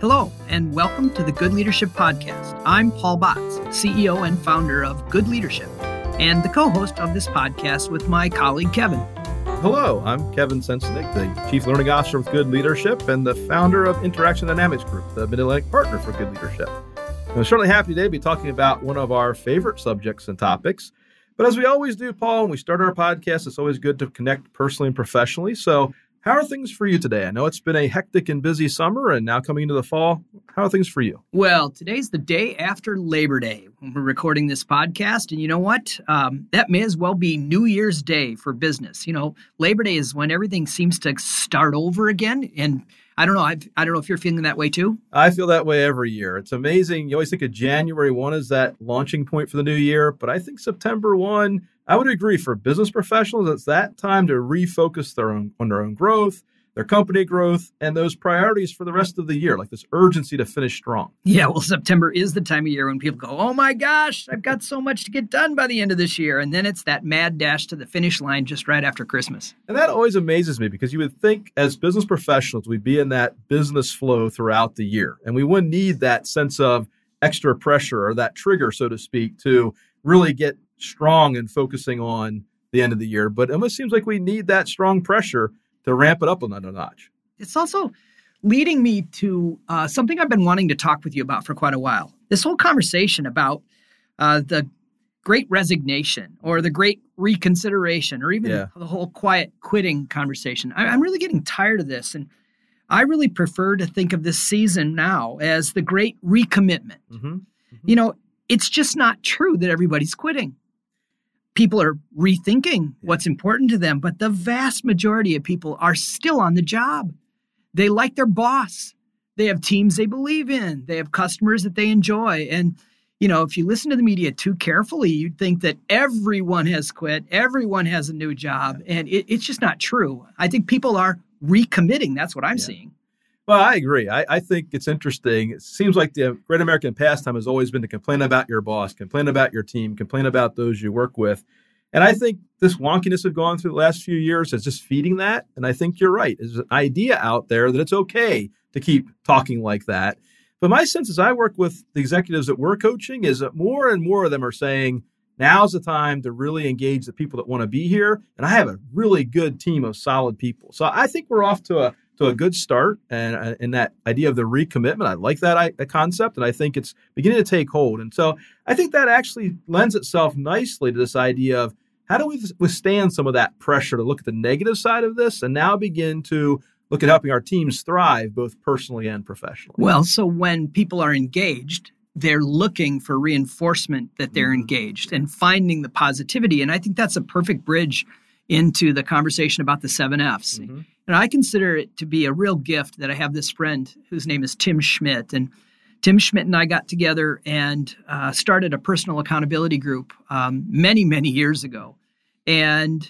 Hello, and welcome to the Good Leadership Podcast. I'm Paul Batz, CEO and founder of Good Leadership, and the co host of this podcast with my colleague Kevin. Hello, I'm Kevin Sensenig, the Chief Learning Officer with Good Leadership and the founder of Interaction Dynamics Group, the Mid Atlantic partner for Good Leadership. I'm certainly happy today to be talking about one of our favorite subjects and topics. But as we always do, Paul, when we start our podcast, it's always good to connect personally and professionally. So how are things for you today? I know it's been a hectic and busy summer and now coming into the fall. How are things for you? Well, today's the day after Labor Day when we're recording this podcast. And you know what? Um, that may as well be New Year's Day for business. You know, Labor Day is when everything seems to start over again. And I don't know. I've, I don't know if you're feeling that way too. I feel that way every year. It's amazing. You always think of January 1 as that launching point for the new year, but I think September 1 I would agree for business professionals, it's that time to refocus their own on their own growth, their company growth, and those priorities for the rest of the year, like this urgency to finish strong. Yeah, well, September is the time of year when people go, Oh my gosh, I've got so much to get done by the end of this year. And then it's that mad dash to the finish line just right after Christmas. And that always amazes me because you would think as business professionals, we'd be in that business flow throughout the year. And we wouldn't need that sense of extra pressure or that trigger, so to speak, to really get strong and focusing on the end of the year. But it almost seems like we need that strong pressure to ramp it up another notch. It's also leading me to uh, something I've been wanting to talk with you about for quite a while. This whole conversation about uh, the great resignation or the great reconsideration or even yeah. the whole quiet quitting conversation. I, I'm really getting tired of this. And I really prefer to think of this season now as the great recommitment. Mm-hmm. Mm-hmm. You know, it's just not true that everybody's quitting people are rethinking what's important to them, but the vast majority of people are still on the job. They like their boss. They have teams they believe in. They have customers that they enjoy. And, you know, if you listen to the media too carefully, you'd think that everyone has quit, everyone has a new job. And it, it's just not true. I think people are recommitting. That's what I'm yeah. seeing. Well, I agree. I, I, think it's interesting. It seems like the great American pastime has always been to complain about your boss, complain about your team, complain about those you work with. And I think this wonkiness we've gone through the last few years is just feeding that. And I think you're right. There's an idea out there that it's okay to keep talking like that. But my sense as I work with the executives that we're coaching is that more and more of them are saying, now's the time to really engage the people that want to be here. And I have a really good team of solid people. So I think we're off to a to a good start and uh, in that idea of the recommitment i like that, I, concept and i think it's beginning to take hold. And so i think that actually lends itself nicely to this idea of how do we withstand some of that pressure to look at the negative side of this and now begin to look at helping our teams thrive both personally and professionally. Well so when people are engaged they're looking for reinforcement that they're mm-hmm. engaged and finding the positivity and i think that's a perfect bridge into the conversation about the seven F's. Mm-hmm. And I consider it to be a real gift that I have this friend whose name is Tim Schmidt. And Tim Schmidt and I got together and uh, started a personal accountability group um, many, many years ago. And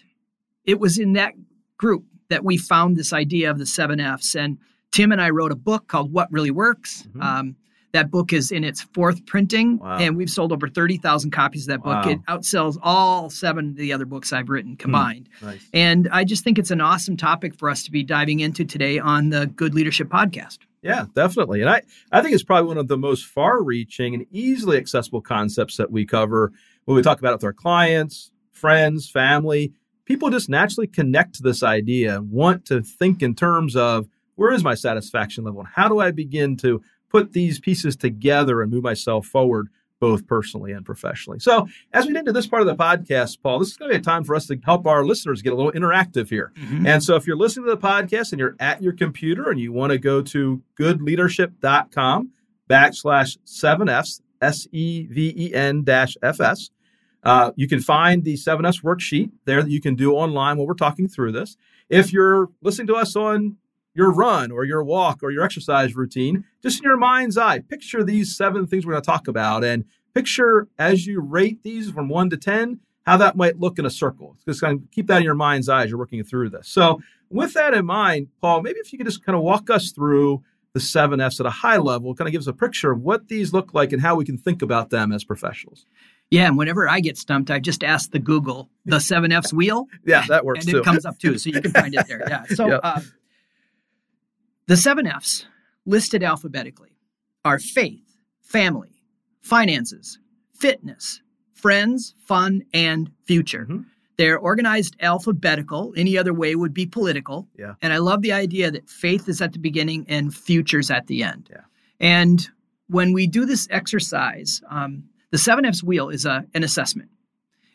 it was in that group that we found this idea of the seven F's. And Tim and I wrote a book called What Really Works. Mm-hmm. Um, that book is in its fourth printing, wow. and we've sold over 30,000 copies of that book. Wow. It outsells all seven of the other books I've written hmm. combined. Hmm. Nice. And I just think it's an awesome topic for us to be diving into today on the Good Leadership Podcast. Yeah, definitely. And I, I think it's probably one of the most far reaching and easily accessible concepts that we cover when we talk about it with our clients, friends, family. People just naturally connect to this idea, and want to think in terms of where is my satisfaction level and how do I begin to put these pieces together and move myself forward both personally and professionally. So, as we get into this part of the podcast, Paul, this is going to be a time for us to help our listeners get a little interactive here. Mm-hmm. And so, if you're listening to the podcast and you're at your computer and you want to go to goodleadership.com backslash 7Fs, S E V E N dash FS, uh, you can find the 7Fs worksheet there that you can do online while we're talking through this. If you're listening to us on your run or your walk or your exercise routine, just in your mind's eye, picture these seven things we're going to talk about and picture as you rate these from one to 10, how that might look in a circle. Just kind of keep that in your mind's eye as you're working through this. So, with that in mind, Paul, maybe if you could just kind of walk us through the seven F's at a high level, kind of give us a picture of what these look like and how we can think about them as professionals. Yeah, and whenever I get stumped, I just ask the Google the seven F's wheel. yeah, that works and too. it comes up too, so you can find it there. Yeah. So, yep. uh, the seven F's listed alphabetically are faith, family, finances, fitness, friends, fun, and future. Mhm. They're organized alphabetical. Any other way would be political. Yeah. And I love the idea that faith is at the beginning and future's at the end. Yeah. And when we do this exercise, um, the seven F's wheel is a, an assessment.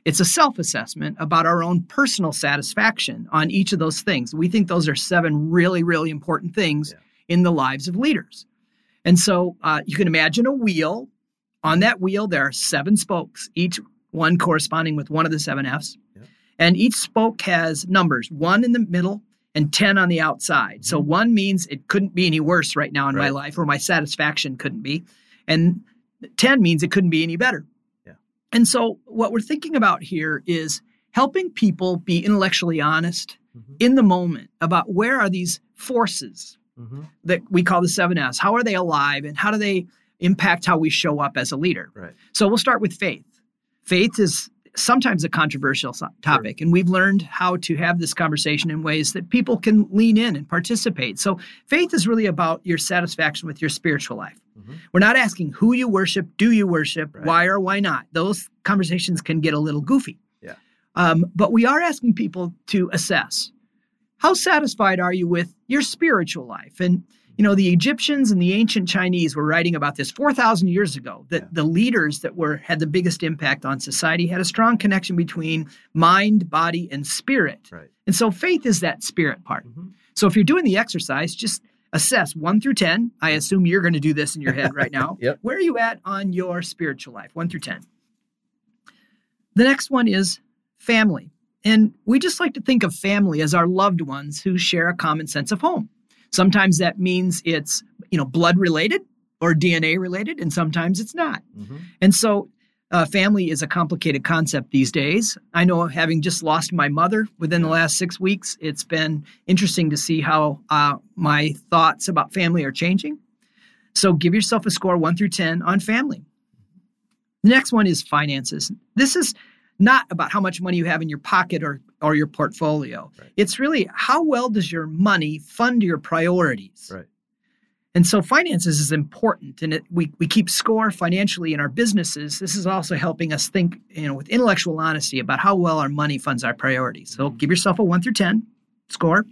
It's a self assessment about our own personal satisfaction on each of those things. We think those are seven really, really important things Yeah. in the lives of leaders. And so uh, you can imagine a wheel. On that wheel, there are seven spokes, each one corresponding with one of the seven F's. Yeah. And each spoke has numbers one in the middle and 10 on the outside. So one means it couldn't be any worse right now in my Mm-hmm. Life, or my satisfaction couldn't be. And 10 means it couldn't be any better. And so what we're thinking about here is helping people be intellectually honest Mhm. in the moment about where are these forces Mhm. that we call the seven F's. How are they alive and how do they impact how we show up as a leader? Right. So we'll start with faith. Faith is sometimes a controversial topic, and we've learned how to have this conversation in ways that people can lean in and participate. So faith is really about your satisfaction with your spiritual life. Mhm. We're not asking who you worship, do you worship, Right. why or why not. Those conversations can get a little goofy. Yeah. Um, but we are asking people to assess how satisfied are you with your spiritual life? And you know, the Egyptians and the ancient Chinese were writing about this 4,000 years ago that Yeah. the leaders that were had the biggest impact on society had a strong connection between mind, body, and spirit. Right. And so faith is that spirit part. Mhm. So if you're doing the exercise, just assess 1 through 10. I assume you're going to do this in your head right now. Yep. Where are you at on your spiritual life? 1 through 10. The next one is family. And we just like to think of family as our loved ones who share a common sense of home. Sometimes that means it's, you know, blood related or DNA related, and sometimes it's not. Mhm. And so uh, family is a complicated concept these days. I know having just lost my mother within the last six weeks, it's been interesting to see how uh, my thoughts about family are changing. So give yourself a score one through 10 on family. The next one is finances. This is not about how much money you have in your pocket or, or your portfolio. Right. It's really how well does your money fund your priorities? Right. And so finances is important, and it, we we keep score financially in our businesses. This is also helping us think, you know, with intellectual honesty about how well our money funds our priorities. So give yourself a one through ten score.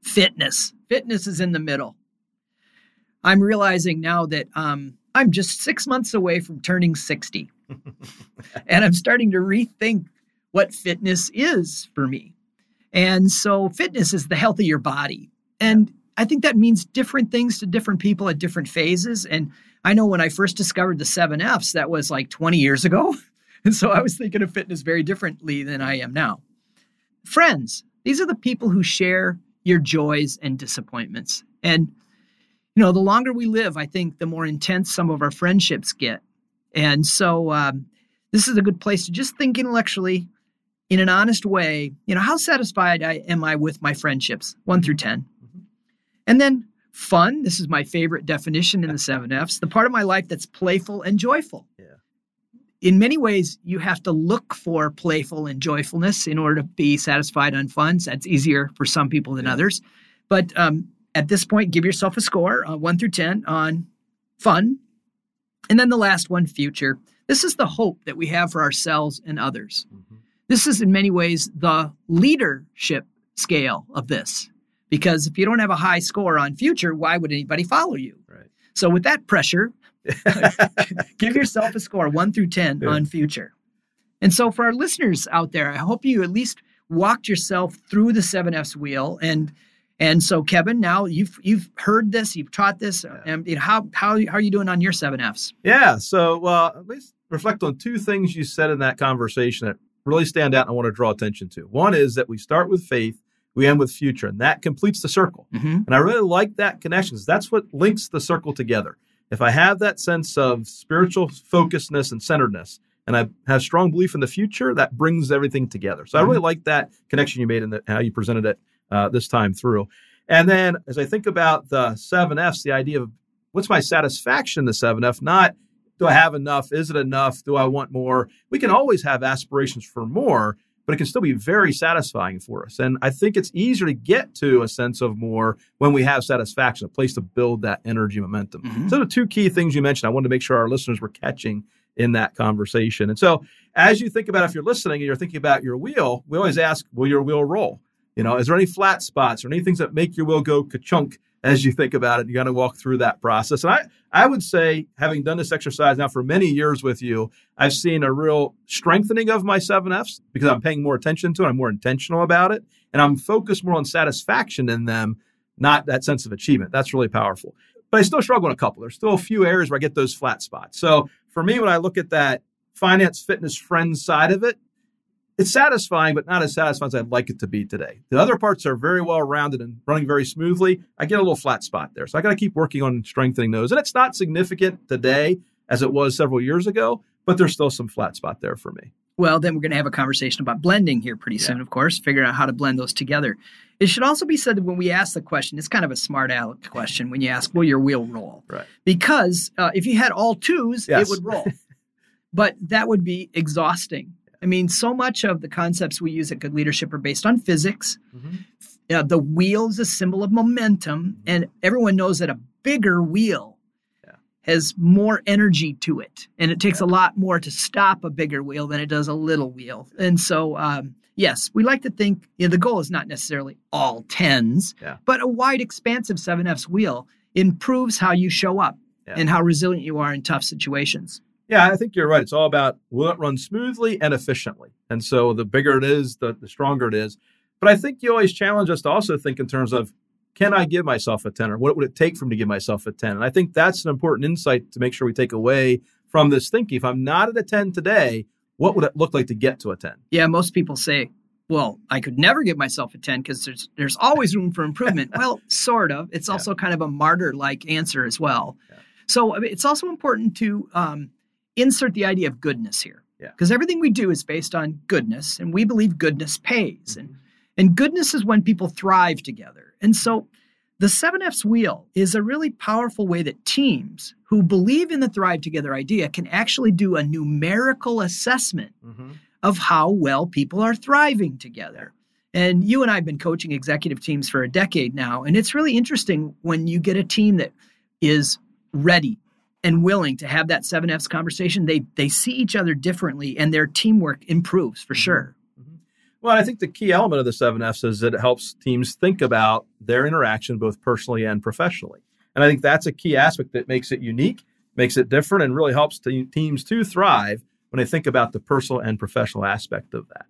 Fitness, fitness is in the middle. I'm realizing now that um, I'm just six months away from turning sixty, and I'm starting to rethink what fitness is for me. And so, fitness is the health of your body, and I think that means different things to different people at different phases. And I know when I first discovered the seven F's, that was like 20 years ago. And so I was thinking of fitness very differently than I am now. Friends, these are the people who share your joys and disappointments. And, you know, the longer we live, I think the more intense some of our friendships get. And so um, this is a good place to just think intellectually in an honest way. You know, how satisfied I, am I with my friendships, one through 10? Mhm. And then fun. This is my favorite definition in the seven F's the part of my life that's playful and joyful. Yeah. In many ways, you have to look for playful and joyfulness in order to be satisfied on fun. That's easier for some people than Yeah. others. But um, at this point, give yourself a score uh, one through 10 on fun. And then the last one, future. This is the hope that we have for ourselves and others. Mhm. This is in many ways the leadership scale of this. Because if you don't have a high score on future, why would anybody follow you? Right. So, with that pressure, give yourself a score one through 10 Yeah. on future. And so, for our listeners out there, I hope you at least walked yourself through the seven F's wheel. And and so, Kevin, now you've you've heard this, you've taught this. Yeah. And you know, how how how are you doing on your seven F's? Yeah. So, uh, at least reflect on two things you said in that conversation that really stand out and I want to draw attention to. One is that we start with faith, we end with future, and that completes the circle. Mm-hmm. And I really like that connection 'cause that's what links the circle together. If I have that sense of spiritual focusedness and centeredness, and I have strong belief in the future, that brings everything together. So I really like that connection you made and how you presented it uh, this time through. And then as I think about the seven F's, the idea of what's my satisfaction in the seven F, not do I have enough? Is it enough? Do I want more? We can always have aspirations for more, but it can still be very satisfying for us. And I think it's easier to get to a sense of more when we have satisfaction, a place to build that energy momentum. Mhm. So, the two key things you mentioned, I wanted to make sure our listeners were catching in that conversation. And so, as you think about if you're listening and you're thinking about your wheel, we always ask, will your wheel roll? You know, is there any flat spots or any things that make your will go ka-chunk as you think about it? You got to walk through that process. And I, I would say, having done this exercise now for many years with you, I've seen a real strengthening of my seven Fs because I'm paying more attention to it. I'm more intentional about it. And I'm focused more on satisfaction in them, not that sense of achievement. That's really powerful. But I still struggle in a couple. There's still a few areas where I get those flat spots. So for me, when I look at that finance, fitness, friends side of it, it's satisfying, but not as satisfying as I'd like it to be today. The other parts are very well rounded and running very smoothly. I get a little flat spot there. So I got to keep working on strengthening those. And it's not significant today as it was several years ago, but there's still some flat spot there for me. Well, then we're going to have a conversation about blending here pretty soon, of course, figuring out how to blend those together. It should also be said that when we ask the question, it's kind of a smart aleck question when you ask, will your wheel roll? Right. Because uh, if you had all twos, Yes. it would roll. but that would be exhausting. I mean, so much of the concepts we use at Good Leadership are based on physics. Uh, the wheel is a symbol of momentum, and everyone knows that a bigger wheel Yeah. has more energy to it, and it takes a lot more to stop a bigger wheel than it does a little wheel. And so, um, yes, we like to think you know, the goal is not necessarily all tens, Yeah. but a wide, expansive 7Fs wheel improves how you show up Yeah. and how resilient you are in tough situations. Yeah, I think you're right. It's all about will it run smoothly and efficiently. And so the bigger it is, the, the stronger it is. But I think you always challenge us to also think in terms of can I give myself a 10 or what would it take for me to give myself a 10? And I think that's an important insight to make sure we take away from this thinking. If I'm not at a 10 today, what would it look like to get to a 10? Yeah, most people say, well, I could never give myself a 10 because there's there's always room for improvement. well, sort of. It's Yeah. also kind of a martyr-like answer as well. Yeah. So I mean, it's also important to um, insert the idea of goodness here. Yeah. Because everything we do is based on goodness, and we believe goodness pays. Mm-hmm. And and goodness is when people thrive together. And so the 7F's wheel is a really powerful way that teams who believe in the thrive together idea can actually do a numerical assessment Mm-hmm. of how well people are thriving together. And you and I have been coaching executive teams for a decade now. And it's really interesting when you get a team that is ready and willing to have that 7Fs conversation. They they see each other differently and their teamwork improves for mm-hmm. sure. Mm-hmm. Well, I think the key element of the seven Fs is that it helps teams think about their interaction both personally and professionally. And I think that's a key aspect that makes it unique, makes it different, and really helps te- teams to thrive when they think about the personal and professional aspect of that.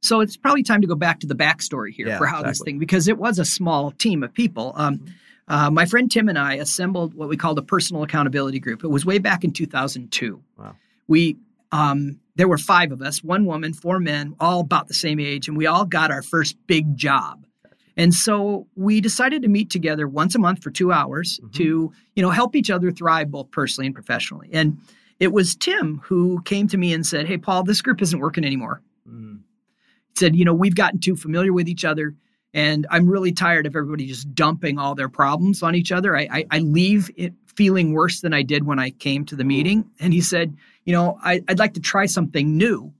So it's probably time to go back to the backstory here Yeah, for how this thing, because it was a small team of people. Um, mm-hmm. Uh, my friend Tim and I assembled what we called a personal accountability group. It was way back in 2002. Wow. We um, there were five of us, one woman, four men, all about the same age, and we all got our first big job. And so we decided to meet together once a month for two hours Mhm. to, you know, help each other thrive both personally and professionally. And it was Tim who came to me and said, "Hey, Paul, this group isn't working anymore." Mm. said, you know, we've gotten too familiar with each other, and I'm really tired of everybody just dumping all their problems on each other. I, I, I leave it feeling worse than I did when I came to the meeting. And he said, you know, I, I'd like to try something new.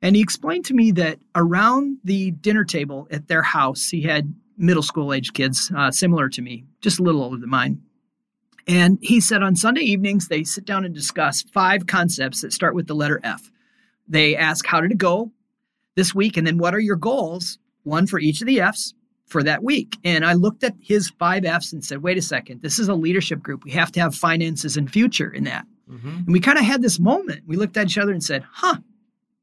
And he explained to me that around the dinner table at their house, he had middle school age kids uh, similar to me, just a little older than mine. And he said on Sunday evenings, they sit down and discuss five concepts that start with the letter F. They ask, How did it go this week? And then what are your goals? One for each of the F's for that week. And I looked at his five F's and said, Wait a second, this is a leadership group. We have to have finances and future in that. Mm-hmm. And we kind of had this moment. We looked at each other and said, Huh,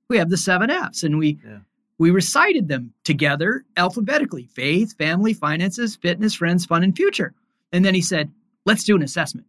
we have the seven F's. And we, Yeah. we recited them together alphabetically faith, family, finances, fitness, friends, fun, and future. And then he said, Let's do an assessment.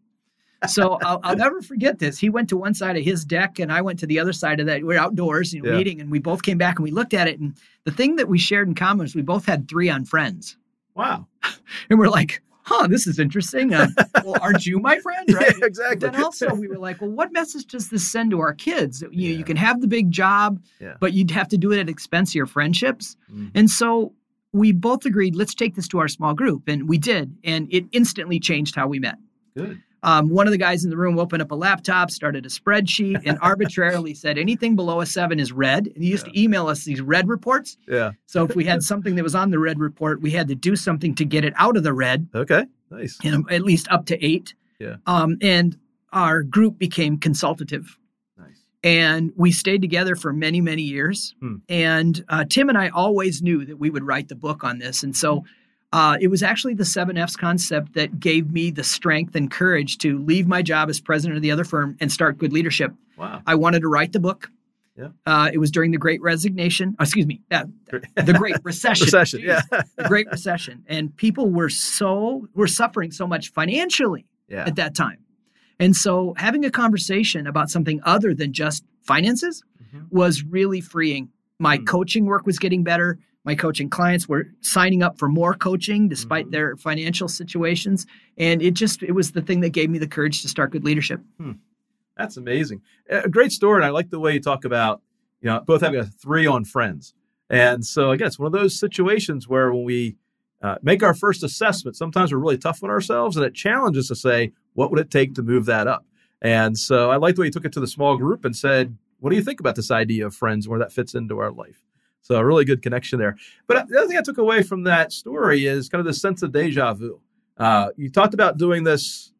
So I'll, I'll never forget this. He went to one side of his deck and I went to the other side of that. We are outdoors, you know, Yeah. meeting, and we both came back and we looked at it. And the thing that we shared in common was we both had three on friends. Wow. And we're like, huh, this is interesting. Uh, well, aren't you my friend? Right. Yeah, exactly. Then also we were like, well, what message does this send to our kids? You, Yeah. you can have the big job, Yeah. but you'd have to do it at expense of your friendships. Mhm. And so we both agreed, let's take this to our small group. And we did. And it instantly changed how we met. Good. Um, one of the guys in the room opened up a laptop, started a spreadsheet, and arbitrarily said anything below a seven is red. And he used to email us these red reports. Yeah. So if we had something that was on the red report, we had to do something to get it out of the red, Okay. Nice. at least up to eight. Yeah. Um, and our group became consultative Nice. and we stayed together for many many years Hmm. and uh, tim and i always knew that we would write the book on this and so uh, it was actually the seven f's concept that gave me the strength and courage to leave my job as president of the other firm and start good leadership Wow. i wanted to write the book Yeah. uh, it was during the great resignation oh, excuse me uh, the great recession Recession. Jeez, Yeah. the great recession and people were so were suffering so much financially yeah. at that time. And so having a conversation about something other than just finances Mhm. was really freeing. My Hmm. coaching work was getting better. My coaching clients were signing up for more coaching despite Mhm. their financial situations. And it just, it was the thing that gave me the courage to start good leadership. That's amazing. A great story. And I like the way you talk about, you know, both having a three on friends. And so, again, it's one of those situations where when we uh, make our first assessment, sometimes we're really tough on ourselves and it challenges to say, what would it take to move that up? And so I like the way you took it to the small group and said, what do you think about this idea of friends and where that fits into our life? So a really good connection there. But the other thing I took away from that story is kind of the sense of deja vu. Uh, you talked about doing this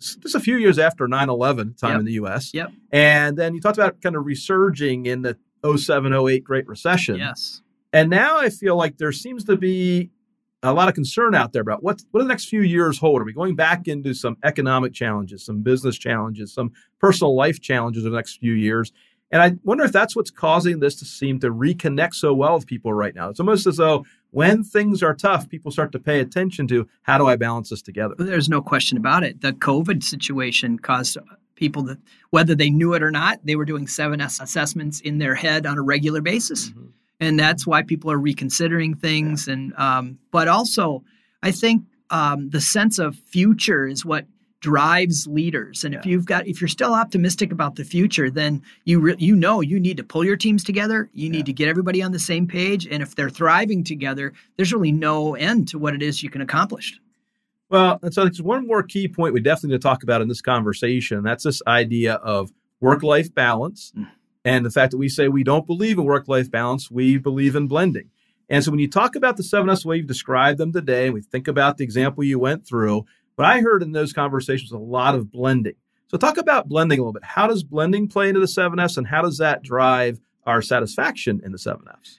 just a few years after 9-11 time Yep. in the us Yep. and then you talked about kind of resurging in the 07 08 great recession Yes. and now i feel like there seems to be a lot of concern out there about what what do the next few years hold are we going back into some economic challenges some business challenges some personal life challenges over the next few years and i wonder if that's what's causing this to seem to reconnect so well with people right now it's almost as though when things are tough people start to pay attention to how do i balance this together There's no question about it. The COVID situation caused people that, whether they knew it or not, they were doing 7Fs assessments in their head on a regular basis. Mhm. and that's why people are reconsidering things and um, but also i think um, the sense of future is what drives leaders and if you've got if you're still optimistic about the future then you re- you know you need to pull your teams together you need Yeah. to get everybody on the same page and if they're thriving together there's really no end to what it is you can accomplish Well, and so there's one more key point we definitely need to talk about in this conversation. That's this idea of work life balance Mm. and the fact that we say we don't believe in work life balance, we believe in blending. And so when you talk about the seven 7S way you've described them today, and we think about the example you went through, what I heard in those conversations a lot of blending. So talk about blending a little bit. How does blending play into the 7Fs and how does that drive our satisfaction in the 7Fs?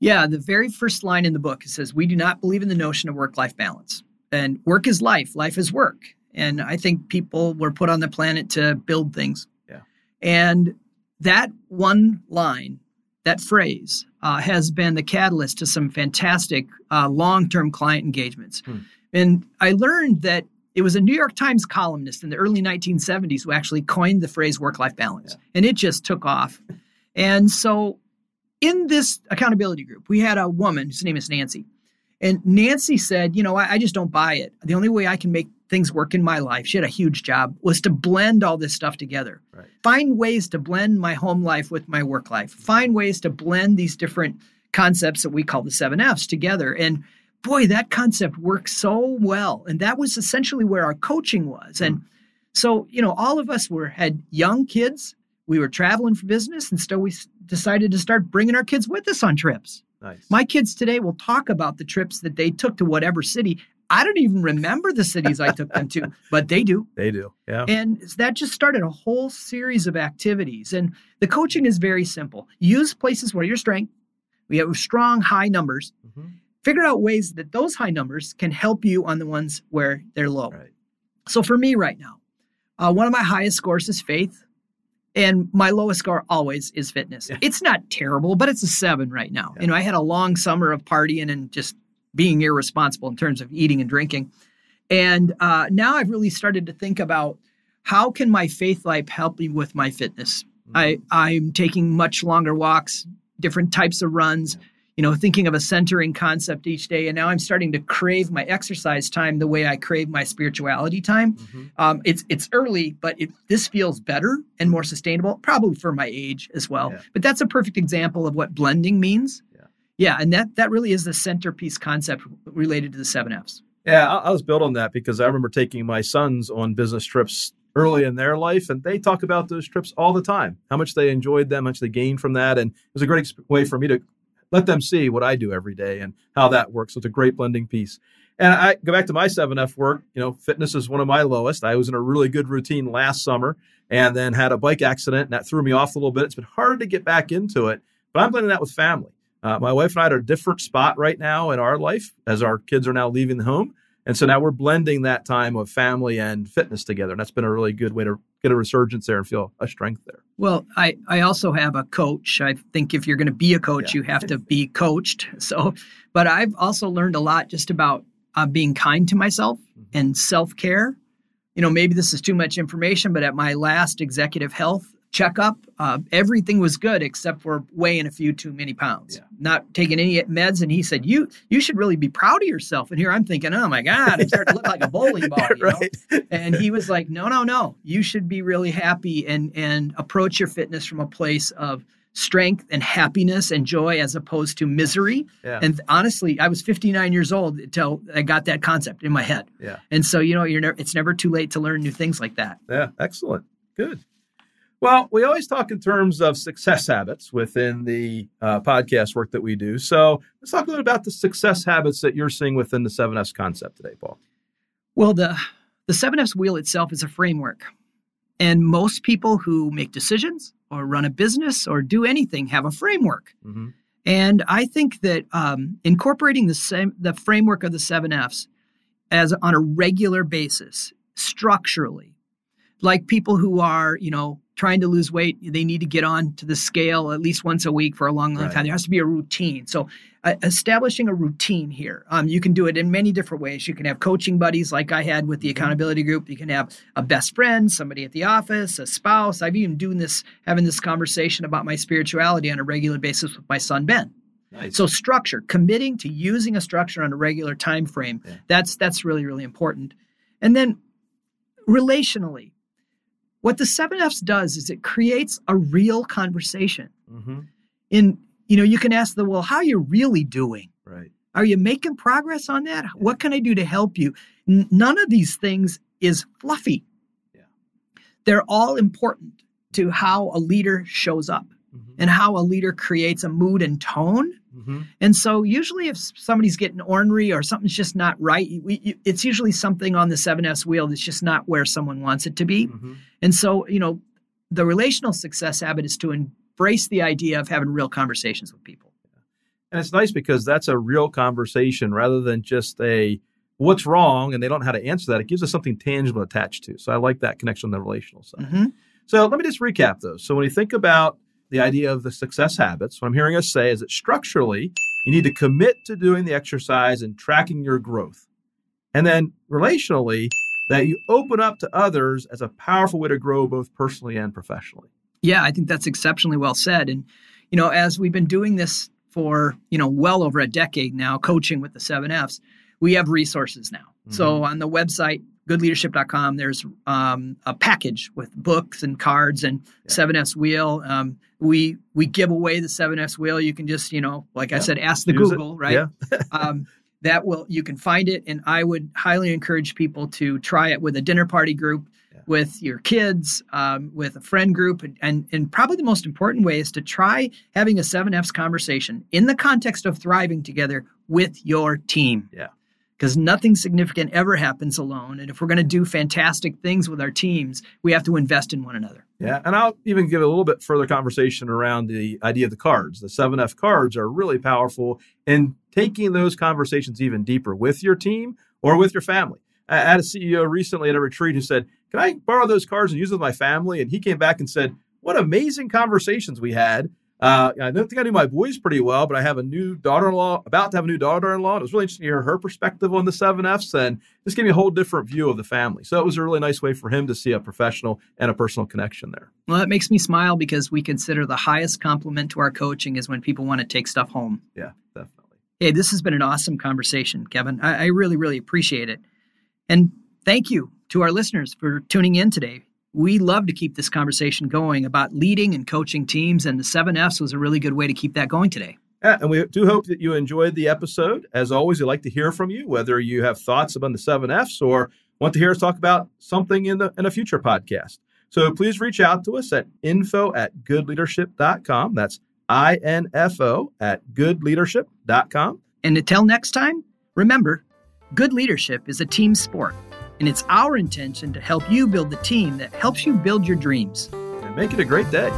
Yeah, the very first line in the book it says we do not believe in the notion of work-life balance. And work is life, life is work. And I think people were put on the planet to build things. Yeah. And that one line, that phrase, uh, has been the catalyst to some fantastic uh, long-term client engagements. Hmm. And I learned that it was a New York Times columnist in the early 1970s who actually coined the phrase work-life balance, and it just took off. And so in this accountability group, we had a woman whose name is Nancy. And Nancy said, You know, I, I just don't buy it. The only way I can make things work in my life, she had a huge job, was to blend all this stuff together. Right. Find ways to blend my home life with my work life. Find ways to blend these different concepts that we call the seven F's together. And boy, that concept works so well. And that was essentially where our coaching was. And so, you know, all of us were had young kids. We were traveling for business, and so we decided to start bringing our kids with us on trips. Nice. My kids today will talk about the trips that they took to whatever city. I don't even remember the cities I took them to, but they do. they do. Yeah. And that just started a whole series of activities. And the coaching is very simple use places where you're strong. We have strong, high numbers. Mhm. Figure out ways that those high numbers can help you on the ones where they're low. Right. So for me right now, uh, one of my highest scores is faith. And my lowest score always is fitness. Yeah. It's not terrible, but it's a seven right now. Yeah. You know, I had a long summer of partying and just being irresponsible in terms of eating and drinking. And uh, now I've really started to think about how can my faith life help me with my fitness? I, I'm taking much longer walks, different types of runs, you know, thinking of a centering concept each day. And now I'm starting to crave my exercise time the way I crave my spirituality time. Mhm. Um, it's it's early, but it, this feels better and more sustainable, probably for my age as well. Yeah. But that's a perfect example of what blending means. Yeah. Yeah, and that that really is the centerpiece concept related to the seven Fs. Yeah, I, I was built on that because I remember taking my sons on business trips early in their life, and they talk about those trips all the time. How much they enjoyed them, how much they gained from that, and it was a great way for me to let them see what I do every day and how that works. So it's a great blending piece. And I go back to my 7F work. You know, fitness is one of my lowest. I was in a really good routine last summer and then had a bike accident and that threw me off a little bit. It's been hard to get back into it, but I'm blending that with family. Uh, my wife and I are at a different spot right now in our life as our kids are now leaving the home. And so now we're blending that time of family and fitness together. And that's been a really good way to get a resurgence there and feel a strength there. Well, I, I also have a coach. I think if you're going to be a coach, yeah. you have to be coached. So, but I've also learned a lot just about uh, being kind to myself mm-hmm. and self care. You know, maybe this is too much information, but at my last executive health checkup. Uh, everything was good except for weighing a few too many pounds, yeah. not taking any meds. And he said, "You you should really be proud of yourself." And here I'm thinking, "Oh my God, I'm starting to look like a bowling ball." right. And he was like, "No, no, no. You should be really happy and and approach your fitness from a place of." strength and happiness and joy as opposed to misery. Yeah. And honestly, I was 59 years old until I got that concept in my head. Yeah. And so, you know, you're never, it's never too late to learn new things like that. Yeah. Excellent. Good. Well, we always talk in terms of success habits within the uh, podcast work that we do. So let's talk a little about the success habits that you're seeing within the 7Fs concept today, Paul. Well, the, the 7Fs wheel itself is a framework. And most people who make decisions or run a business or do anything have a framework. Mm-hmm. And I think that um, incorporating the same the framework of the seven F's as on a regular basis, structurally, like people who are, you know, trying to lose weight, they need to get on to the scale at least once a week for a long, long right. time. There has to be a routine. So, uh, establishing a routine here, um, you can do it in many different ways. You can have coaching buddies, like I had with the mm-hmm. accountability group. You can have a best friend, somebody at the office, a spouse. I've even doing this, having this conversation about my spirituality on a regular basis with my son Ben. Nice. So structure, committing to using a structure on a regular time frame. Yeah. That's that's really really important. And then relationally, what the 7Fs does is it creates a real conversation. Mm-hmm. In you know, you can ask the well, how are you really doing? Right. Are you making progress on that? Yeah. What can I do to help you? N- none of these things is fluffy. Yeah. They're all important to how a leader shows up mm-hmm. and how a leader creates a mood and tone Mm-hmm. And so, usually, if somebody's getting ornery or something's just not right, we, it's usually something on the 7Fs wheel that's just not where someone wants it to be. Mm-hmm. And so, you know, the relational success habit is to embrace the idea of having real conversations with people. And it's nice because that's a real conversation rather than just a what's wrong and they don't know how to answer that. It gives us something tangible attached to. So I like that connection on the relational side. Mm-hmm. So let me just recap those. So when you think about the idea of the success habits, what I'm hearing us say is that structurally, you need to commit to doing the exercise and tracking your growth. And then relationally, that you open up to others as a powerful way to grow both personally and professionally. Yeah, I think that's exceptionally well said. And, you know, as we've been doing this for, you know, well over a decade now, coaching with the seven F's, we have resources now. Mm-hmm. So on the website, goodleadership.com, there's um, a package with books and cards and yeah. 7Fs wheel. Um, we we give away the 7Fs wheel. You can just, you know, like yeah. I said, ask the Use Google, it. right? Yeah. um, that will you can find it, and I would highly encourage people to try it with a dinner party group, yeah. with your kids, um, with a friend group, and, and and probably the most important way is to try having a 7Fs conversation in the context of thriving together with your team. Yeah because nothing significant ever happens alone. And if we're going to do fantastic things with our teams, we have to invest in one another. Yeah. And I'll even give a little bit further conversation around the idea of the cards. The 7F cards are really powerful in taking those conversations even deeper with your team or with your family. I had a CEO recently at a retreat who said, Can I borrow those cards and use them with my family? And he came back and said, What amazing conversations we had uh, I don't think I knew my boys pretty well, but I have a new daughter-in-law, about to have a new daughter-in-law. It was really interesting to hear her perspective on the seven Fs, and just gave me a whole different view of the family. So it was a really nice way for him to see a professional and a personal connection there. Well, that makes me smile because we consider the highest compliment to our coaching is when people want to take stuff home. Yeah, definitely. Hey, this has been an awesome conversation, Kevin. I, I really, really appreciate it, and thank you to our listeners for tuning in today we love to keep this conversation going about leading and coaching teams, and the 7Fs was a really good way to keep that going today. Yeah, and we do hope that you enjoyed the episode. As always, we'd like to hear from you, whether you have thoughts about the seven F's or want to hear us talk about something in, the, in a future podcast. So please reach out to us at info at goodleadership.com. That's I-N-F-O at goodleadership.com. And until next time, remember, good leadership is a team sport, and it's our intention to help you build the team that helps you build your dreams. And make it a great day.